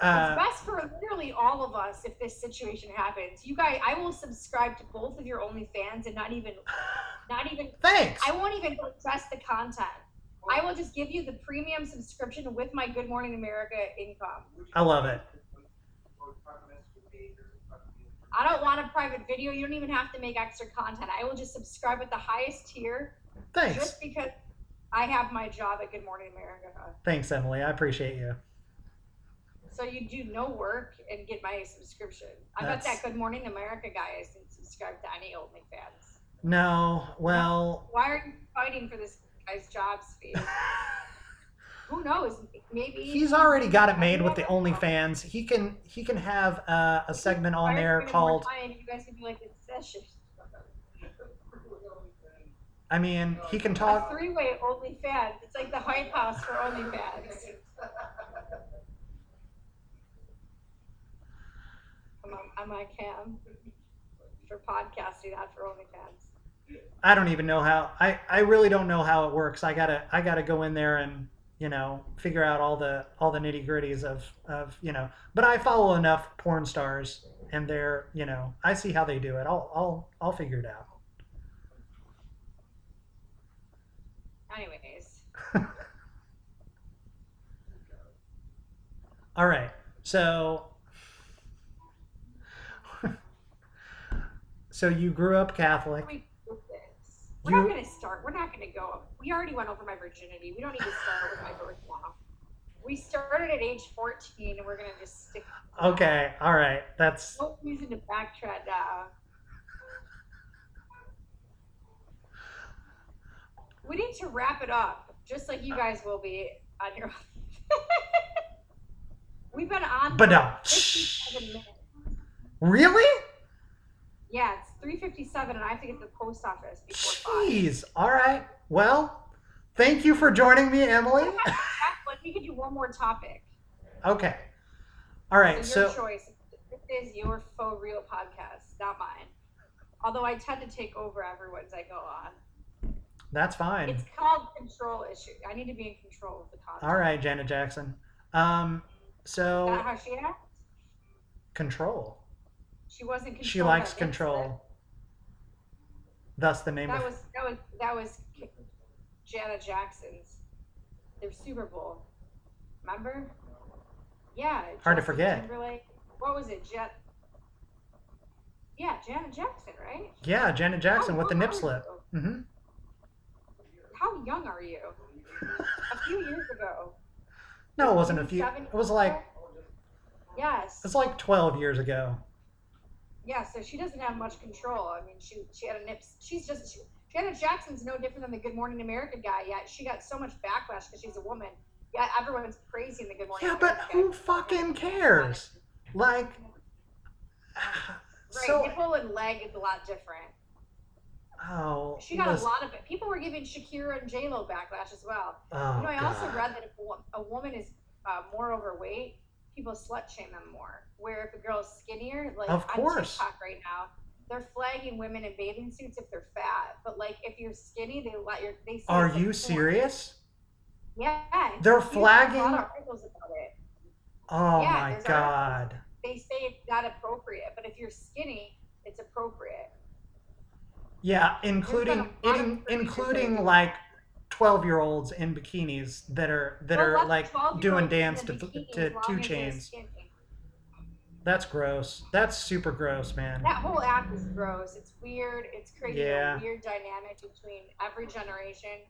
Uh, it's best for literally all of us if this situation happens. You guys, I will subscribe to both of your OnlyFans and not even, not even, thanks. I won't even address the content. I will just give you the premium subscription with my Good Morning America income. I love it. I don't want a private video. You don't even have to make extra content. I will just subscribe with the highest tier Thanks. just because I have my job at Good Morning America. Thanks, Emilie. I appreciate you. So you do no work and get my subscription. I That's- bet that Good Morning America guy isn't subscribed to any OnlyFans. No, well, Why are you fighting for this guy's job speed? (laughs) Who knows? Maybe he's already got it made with the OnlyFans. He can he can have uh, a segment on there you spending more called. You guys can be like it's session. I mean, he can talk. A talk. three-way OnlyFans. It's like the White House for OnlyFans. I'm on, I'm on cam for podcasting, not for OnlyFans. I don't even know how. I I really don't know how it works. I gotta I gotta go in there and you know figure out all the all the nitty gritties of of you know. But I follow enough porn stars, and they're you know I see how they do it. I'll I'll I'll figure it out. Anyways, (laughs) All right. So so you grew up Catholic. We We're not gonna start. We're not gonna go. We already went over my virginity. We don't need to start with my birth now. We started at age 14, and we're gonna just stick. Okay. All right. That's No reason to backtrack now. We need to wrap it up, just like you guys will be on your. (laughs) We've been on. But no. really. Yeah, it's 3:57, and I have to get to the post office before five. Jeez. All right. Well, thank you for joining me, Emilie. But we could do one more topic. Okay. All right. It's your So choice. This is your faux real podcast, not mine. Although I tend to take over everyone's I go on. that's fine. It's called control issue. I need to be in control of the content. All right, Janet Jackson. Um. Is So that how she acts? control. She wasn't control. She likes control. Thus the name That of. was that was that was Janet Jackson's. Their Super Bowl. Remember? Yeah. Hard to forget. Timberlake. What was it? Jet. Yeah, Janet Jackson, right? Yeah, Janet Jackson How with the nip slip. Mm-hmm. How young are you? A few years ago. No, it wasn't a few. It was like? Yes. it's like twelve years ago. Yeah, so she doesn't have much control. I mean, she she had a nips. She's just she, Janet Jackson's no different than the Good Morning America guy. Yet she got so much backlash because she's a woman. Yeah, everyone's praising the Good Morning. Yeah, but America who guy. fucking cares? Like. Right, So nipple and leg is a lot different. oh. She got listen- a lot of it. People were giving Shakira and J Lo backlash as well. Oh, you know, I also read that if a, a woman is uh, more overweight, people slut shame them more. Where if a girl is skinnier, like Of on course. TikTok right now, they're flagging women in bathing suits if they're fat. But like if you're skinny, they let your they Are you porn. serious? Yeah. They're flagging- articles about it. Oh Yeah, my God. They say it's not appropriate, but if you're skinny, it's appropriate. Yeah, including in, including like twelve year olds in bikinis that are that Well, are like doing dance to to 2 Chainz. That's gross. That's super gross, man. That whole app is gross. It's weird. It's creating Yeah. a weird dynamic between every generation.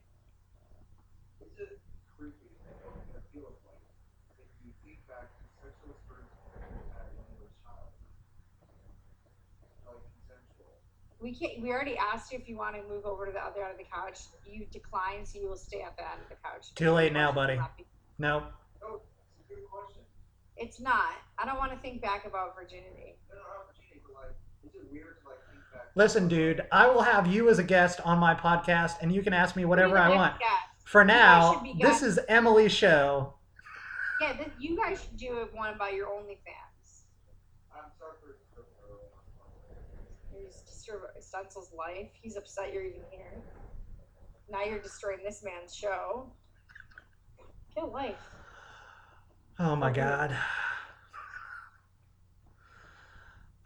It's just creepy. What it feels like if you think back to sexual experiences you had when you were a child, like consensual, We can't. We already asked you if you want to move over to the other end of the couch. You declined, so you will stay at the end of the couch. Too late now, buddy. Nope. Oh, it's a good question. It's not. I don't want to think back about virginity. I don't know, Virginia, but like, is it weird to like think back? Listen, dude, I will have you as a guest on my podcast, and you can ask me whatever I want. Yeah, For now, should be this guests. is Emilie's show. yeah. Th- you guys should do it one about your OnlyFans. I'm sorry for. for, for You just Stencil's life. He's upset you're even here. Now you're destroying this man's show. Get life. Oh my Okay. god.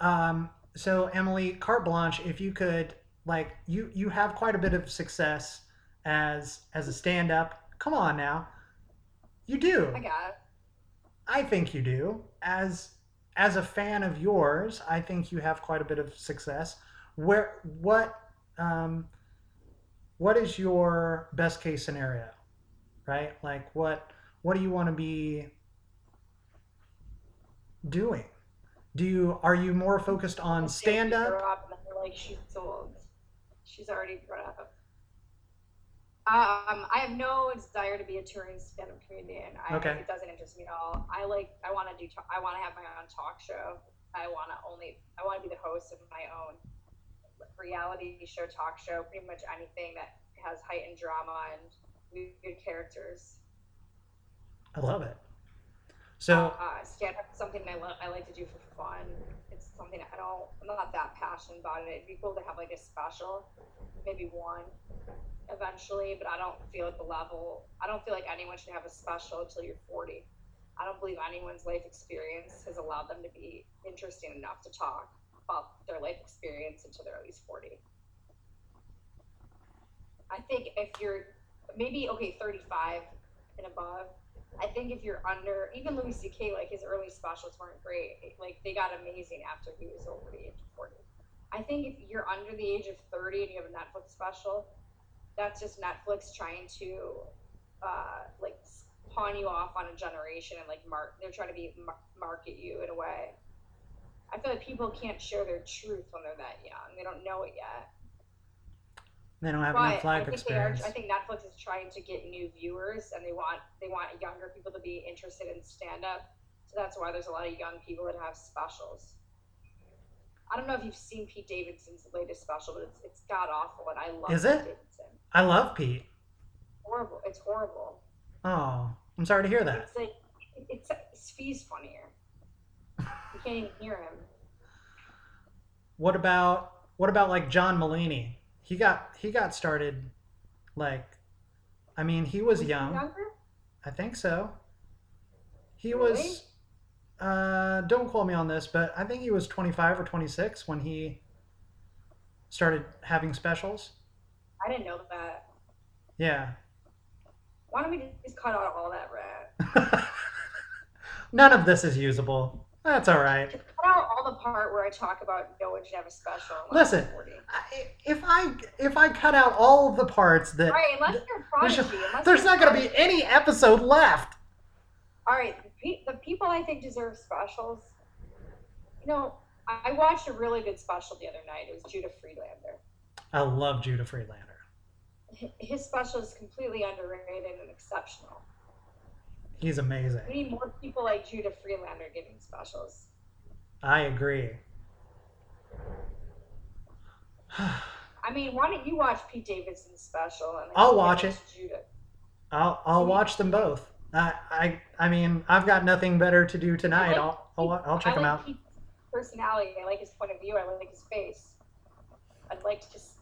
Um, so Emilie, carte blanche, if you could like you you have quite a bit of success as as a stand-up. Come on now. You do. I got it. I think you do. As as a fan of yours, I think you have quite a bit of success. Where what um what is your best case scenario? Right? Like what what do you want to be doing? Do you are you more focused on stand up? up and they're like she's old. She's already grown up. Um, I have no desire to be a touring stand-up comedian. I, Okay. It doesn't interest me at all. I like. I want to do. I want to have my own talk show. I want to only. I want to be the host of my own reality show, talk show, pretty much anything that has heightened drama and weird characters. I love it. So uh, stand up is something I, lo- I like to do for fun. It's something I don't, I'm not that passionate about it. It'd be cool to have like a special, maybe one eventually, but I don't feel at the level, I don't feel like anyone should have a special until you're 40. I don't believe anyone's life experience has allowed them to be interesting enough to talk about their life experience until they're at least 40. I think if you're maybe okay, 35 and above, I think if you're under, even Louis C.K., like his early specials weren't great. Like they got amazing after he was over the age of 40. I think if you're under the age of 30 and you have a Netflix special, that's just Netflix trying to uh, like pawn you off on a generation and like mark. They're trying to be mar- market you in a way. I feel like people can't share their truth when they're that young. They don't know it yet. they don't have But enough I life think they are. experience. I think Netflix is trying to get new viewers, and they want they want younger people to be interested in stand up. So that's why there's a lot of young people that have specials. I don't know if you've seen Pete Davidson's latest special, but it's it's god awful, and I love Is Pete it? Davidson. I love Pete. Horrible. It's horrible. Oh, I'm sorry to hear that. It's like it's it's Fee's funnier. You can't even hear him. What about what about like John Mulaney? He got he got started like I mean, he was he young. younger? I think so. He Really? was uh don't quote me on this, but I think he was 25 or 26 when he started having specials. I didn't know that. Yeah. Why don't we just cut out all that rat? (laughs) None of this is usable. That's all right. Cut out all the part where I talk about no one should have a special. Listen. I- If I if I cut out all of the parts that All right, unless you're (laughs) there's, prodigy. unless there's not going to be any episode left. All right, the, pe- the people I think deserve specials. You know, I I watched a really good special the other night. It was Judah Friedlander. I love Judah Friedlander. His special is completely underrated and exceptional. He's amazing. We need more people like Judah Friedlander giving specials. I agree. I mean, why don't you watch Pete Davidson's special? And I'll watch it. Judah. I'll I'll watch them both. I I I mean I've got nothing better to do tonight. like I'll I'll, I'll check them out. Pete's personality. I like his point of view. I like his face. I'd like to just.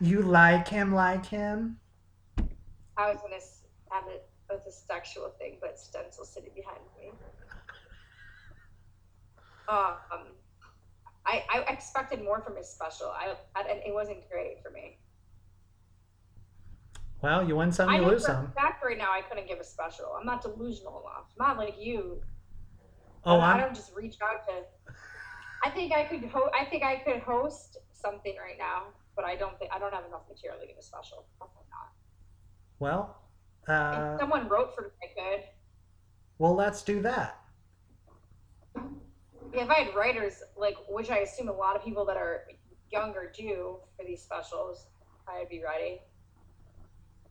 You like him, like him. I was gonna have it as a sexual thing, but stencil sitting behind me. Um, I I expected more from his special. I, I and it wasn't great for me. Well, you win some, you know lose some. fact right now I couldn't give a special. I'm not delusional enough. I'm not like you. Oh, I I'm don't just reach out to. I think I could. Ho- I think I could host something right now, but I don't think I don't have enough material to give a special. Probably not. well. If Uh, someone wrote for me, I could. well, let's do that. Yeah, if I had writers, like which I assume a lot of people that are younger do for these specials, I'd be ready.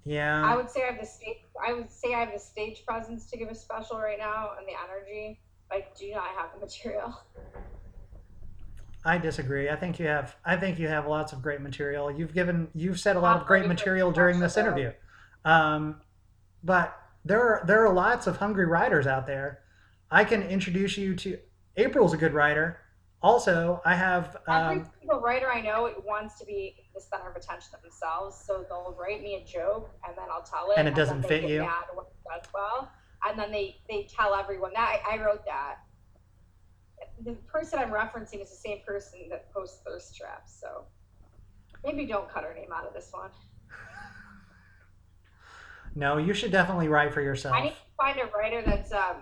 Yeah. I would say I have the stage. I would say I have the stage presence to give a special right now and the energy. But I do not have the material. I disagree. I think you have. I think you have lots of great material. You've given. You've said a lot of great material during this interview. Um, but there are there are lots of hungry writers out there. I can introduce you to. April's a good writer. Also, I have. Every Um, single writer I know wants to be the center of attention themselves, so they'll write me a joke and then I'll tell it, And it doesn't they fit you? mad when it does well, and then they they tell everyone that I, I wrote that. The person I'm referencing is the same person that posts thirst traps, so maybe don't cut her name out of this one. No, you should definitely write for yourself. I need to find a writer that's um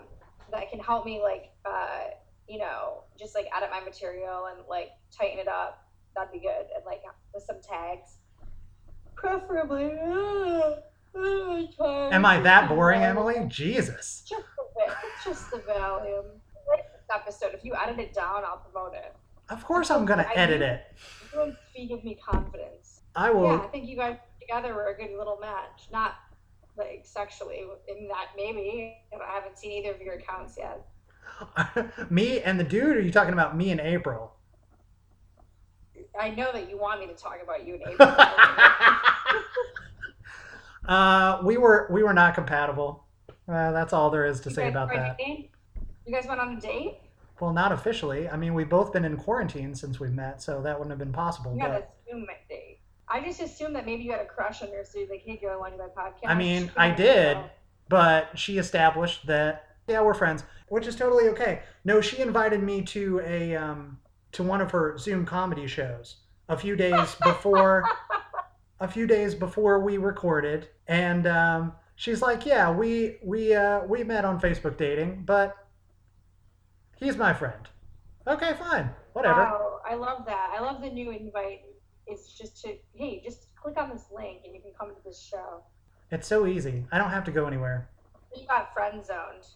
that can help me like uh you know just like edit my material and like tighten it up. That'd be good and like with some tags, preferably. Uh, uh. Am I that boring, Uh, Emilie? Jesus. Just a bit. Just the volume. Episode, if you edit it down, I'll promote it. Of course, I'm gonna I edit it. You give me confidence. I will. Yeah, I think you guys together were a good little match. Not like sexually, in that maybe. I haven't seen either of your accounts yet. (laughs) me and the dude. Or are you talking about me and April? I know that you want me to talk about you and (laughs) April. (laughs) uh, we were we were not compatible. Uh, that's all there is to You say about that. dating? You guys went on a date? Well, not officially. I mean, we've both been in quarantine since we met, so that wouldn't have been possible. Had But a Zoom date. I just assumed that maybe you had a crush on her, so you're like, hey, girl, I want you on my podcast. I mean, I did. go. but she established that yeah, we're friends, which is totally okay. No, she invited me to a um, to one of her Zoom comedy shows a few days (laughs) before a few days before we recorded, and um, she's like, "Yeah, we we uh, we met on Facebook dating, but he's my friend." Okay, fine, whatever. Wow, I love that. I love the new invite. It's just to, hey, just click on this link and you can come to this show. It's so easy. I don't have to go anywhere. You got friend zoned.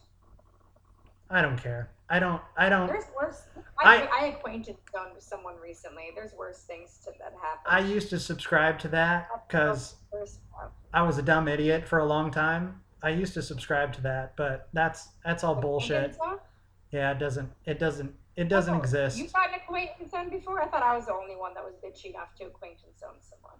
I don't care. I don't. I don't. There's worse. I, I- I, acquainted zoned with someone recently. There's worse things to that happen. I used to subscribe to that because I was a dumb idiot for a long time. I used to subscribe to that, but that's that's all bullshit. Yeah, it doesn't. It doesn't. It doesn't Oh, exist. You got an acquaintance zone before? I thought I was the only one that was bitchy enough to acquaintance zone someone.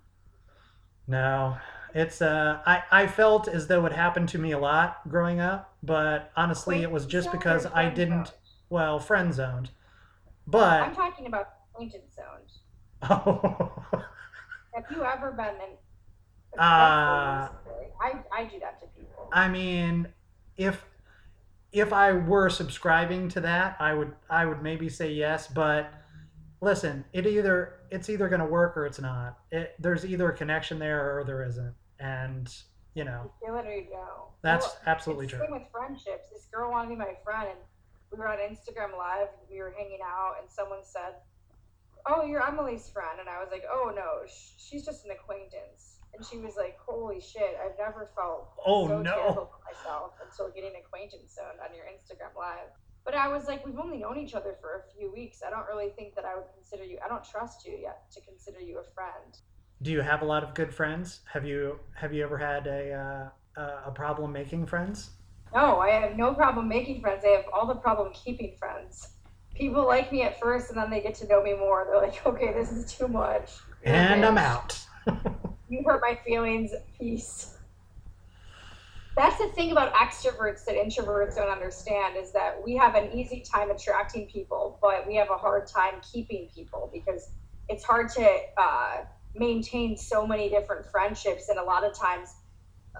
No, it's uh. I I felt as though it happened to me a lot growing up, but honestly, it was just because I didn't. zoned? Well, friend zoned, but I'm talking about acquaintance zoned. oh, (laughs) Have you ever been in? Uh, I, I do that to people. I mean, if if I were subscribing to that, I would I would maybe say yes, but listen, it either it's either going to work or it's not. It, there's either a connection there or there isn't, and you know You it or you don't. that's Well, absolutely it's true. same with friendships. This girl wanted to be my friend, and we were on Instagram Live. We were hanging out, and someone said, "Oh, you're Emilie's friend," and I was like, "Oh no, sh- she's just an acquaintance." And she was like, "Holy shit! I've never felt Oh, so no. terrible for myself until getting acquaintance zone on your Instagram Live." But I was like, "We've only known each other for a few weeks. I don't really think that I would consider you. I don't trust you yet to consider you a friend." Do you have a lot of good friends? Have you have you ever had a uh, a- problem making friends? No, I have no problem making friends. I have all the problem keeping friends. People like me at first, and then they get to know me more. They're like, "Okay, this is too much." And I'm out. (laughs) You hurt my feelings. Peace. That's the thing about extroverts that introverts don't understand is that we have an easy time attracting people, but we have a hard time keeping people because it's hard to uh, maintain so many different friendships. And a lot of times,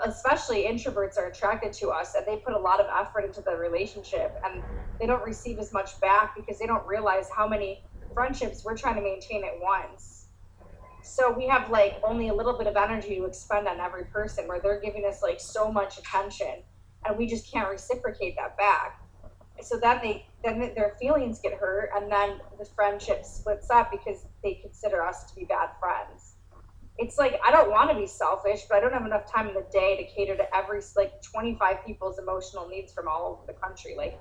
especially introverts are attracted to us and they put a lot of effort into the relationship and they don't receive as much back because they don't realize how many friendships we're trying to maintain at once. So we have like only a little bit of energy to expend on every person where they're giving us like so much attention and we just can't reciprocate that back. So then they then their feelings get hurt and then the friendship splits up because they consider us to be bad friends. It's like I don't want to be selfish, but I don't have enough time in the day to cater to every like 25 people's emotional needs from all over the country. Like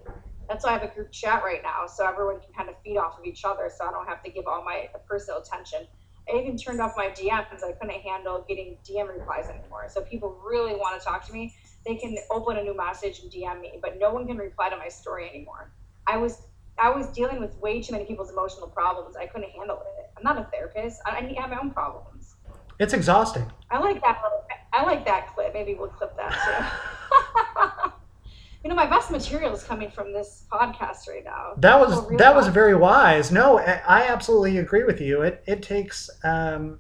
That's why I have a group chat right now, so everyone can kind of feed off of each other, so I don't have to give all my personal attention. I even turned off my DMs. Cuz I couldn't handle getting DM replies anymore. So if people really want to talk to me, they can open a new message and DM me, but no one can reply to my story anymore. I was I was dealing with way too many people's emotional problems. I couldn't handle it. I'm not a therapist. I, I have my own problems. It's exhausting. I like that. I like that clip. Maybe we'll clip that too. (laughs) (laughs) you know, my best material is coming from this podcast right now. That was really that was very wise. No, I I absolutely agree with you. It it takes um,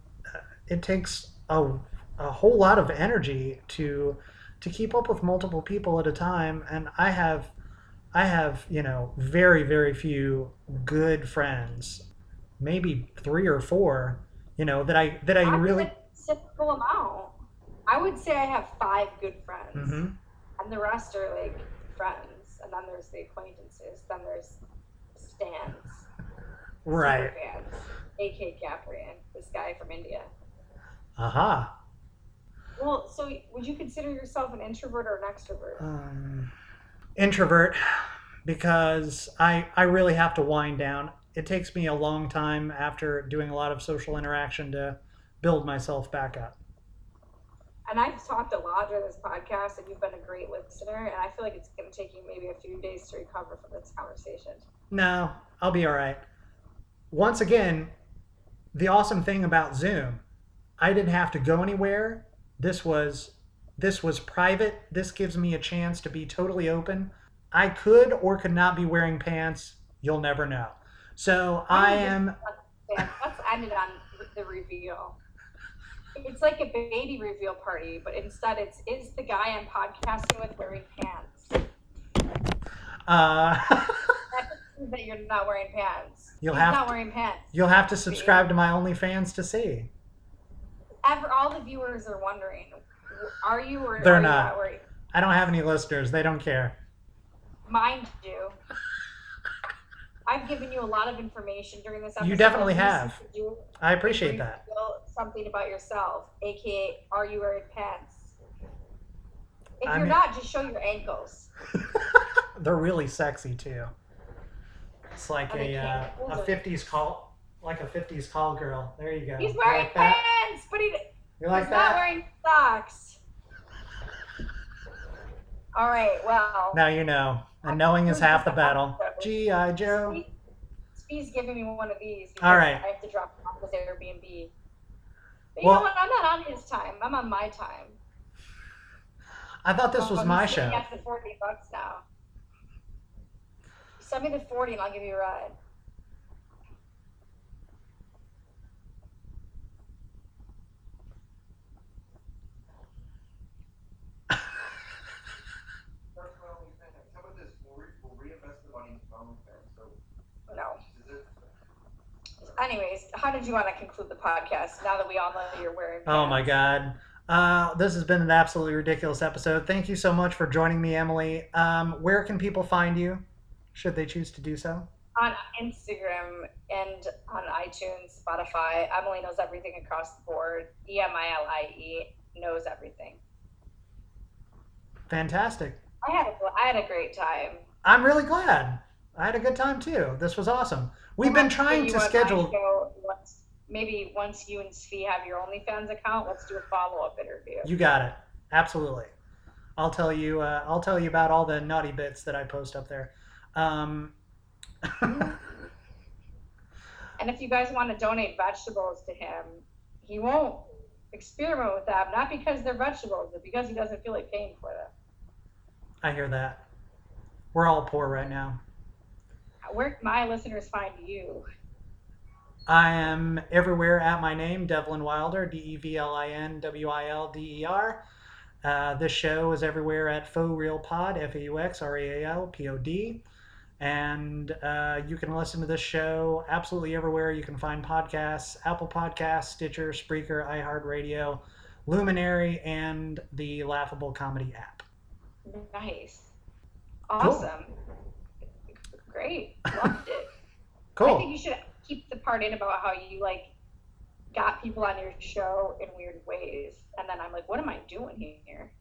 it takes a, a whole lot of energy to to keep up with multiple people at a time, and I have I have you know very very few good friends, maybe three or four, you know that I that I I'm really. amount. I would say I have five good friends, Mhm. And the rest are like friends, and then there's the acquaintances, then there's stands, Right. fans, AK Caprian, this guy from India. Aha. Well, so would you consider yourself an introvert or an extrovert? um, introvert because I I really have to wind down. It takes me a long time after doing a lot of social interaction to build myself back up. And I've talked a lot during this podcast, and you've been a great listener. And I feel like it's going to take you maybe a few days to recover from this conversation. No, I'll be all right. Once again, the awesome thing about Zoom, I didn't have to go anywhere. This was this was private. This gives me a chance to be totally open. I could or could not be wearing pants. You'll never know. So I am let's end it on the reveal. It's like a baby reveal party, but instead it's is the guy I'm podcasting with wearing pants? uh (laughs) That you're not wearing pants. You'll He's have not to- wearing pants. You'll have to subscribe to my OnlyFans to see. Ever, all the viewers are wondering, are you or They're are not. you not wearing? I don't have any listeners. They don't care. Mind you, I've given you a lot of information during this episode. You definitely have. do I appreciate that. something about yourself, aka, are you wearing pants? If I you're mean- not, just show your ankles. (laughs) They're really sexy too. It's like a uh, a fifties call, like a fifties call girl. There you go. He's wearing like that? pants, but he, like he's not wearing socks. All right, well, Now you know. And knowing is half the battle. G.I. Joe. Spee- Spee's giving me one of these. All right. I have to drop off his Airbnb. But Well- you know what? I'm not on his time. I'm on my time. I thought this oh, was Oh, my he's sitting show. The forty bucks now. Send me the forty, and I'll give you a ride. Personal thing, how about this? We'll, re- we'll reinvest the money in phone thing. So No. is it? Anyways, how did you want to conclude the podcast? Now that we all know that you're wearing. Oh my? God. Uh, this has been an absolutely ridiculous episode. Thank you so much for joining me, Emilie. Um, where can people find you, should they choose to do so? on Instagram and on iTunes, Spotify. Emilie knows everything across the board. E M I L I E knows everything. Fantastic. I had a, I had a great time. I'm really glad. I had a good time too. This was awesome. We've been trying to schedule. once- maybe once you and Svi have your OnlyFans account, let's do a follow up interview. You got it. Absolutely. I'll tell you. Uh, I'll tell you about all the naughty bits that I post up there. Um, (laughs) And if you guys want to donate vegetables to him, he won't experiment with them, not because they're vegetables, but because he doesn't feel like paying for them. I hear that. We're all poor right now. Where can my listeners find you? I am everywhere at my name, Devlin Wilder, D E V L I N W I L D E R. Uh, this show is everywhere at Faux Real Pod, F A U X R E A L P O D. And uh, you can listen to this show absolutely everywhere. You can find podcasts Apple Podcasts, Stitcher, Spreaker, iHeartRadio, Luminary, and the Laughable Comedy app. Nice. Awesome. Great. (laughs) Loved it. Cool. I think you should keep the part in about how you like got people on your show in weird ways. And then I'm like, what am I doing here?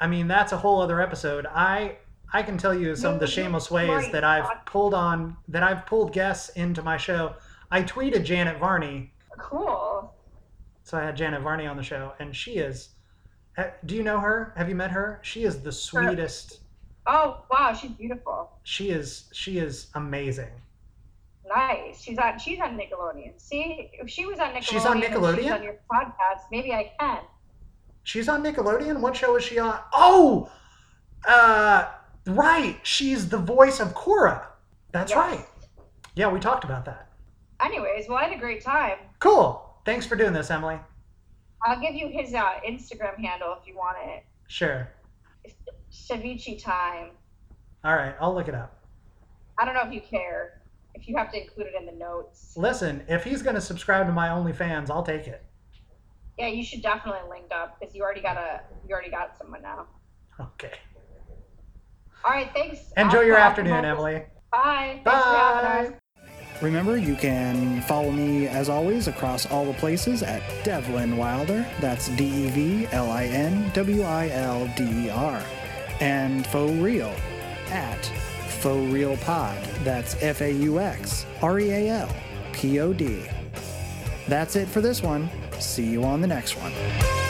I mean, that's a whole other episode. I I can tell you some of the shameless ways that I've pulled on that I've pulled guests into my show. I tweeted Janet Varney, Cool. so I had Janet Varney on the show, and she is. Do you know her? Have you met her? She is the sweetest. Oh wow, she's beautiful. She is. She is amazing. Nice. She's on. She's on Nickelodeon. See, if she was on Nickelodeon, She's on and She's Nickelodeon? on your podcast. Maybe I can. She's on Nickelodeon. What show is she on? Oh, uh, right. She's the voice of Korra. That's Yes. right. Yeah, we talked about that. Anyways, well, I had a great time. Cool. Thanks for doing this, Emilie. I'll give you his uh, Instagram handle if you want it. Sure. Ceviche time. All right, I'll look it up. I don't know if you care. If you have to include it in the notes. Listen, if he's going to subscribe to my OnlyFans, I'll take it. Yeah, you should definitely link up because you already got a you already got someone now. Okay. All right, thanks. Enjoy I'll- your afternoon, come Emilie. Bye. Thanks for having us. Bye. Remember, you can follow me as always across all the places at Devlin Wilder. That's D E V L I N W I L D E R. And Faux Real at Faux Real Pod. That's F A U X R E A L P O D. That's it for this one. See you on the next one.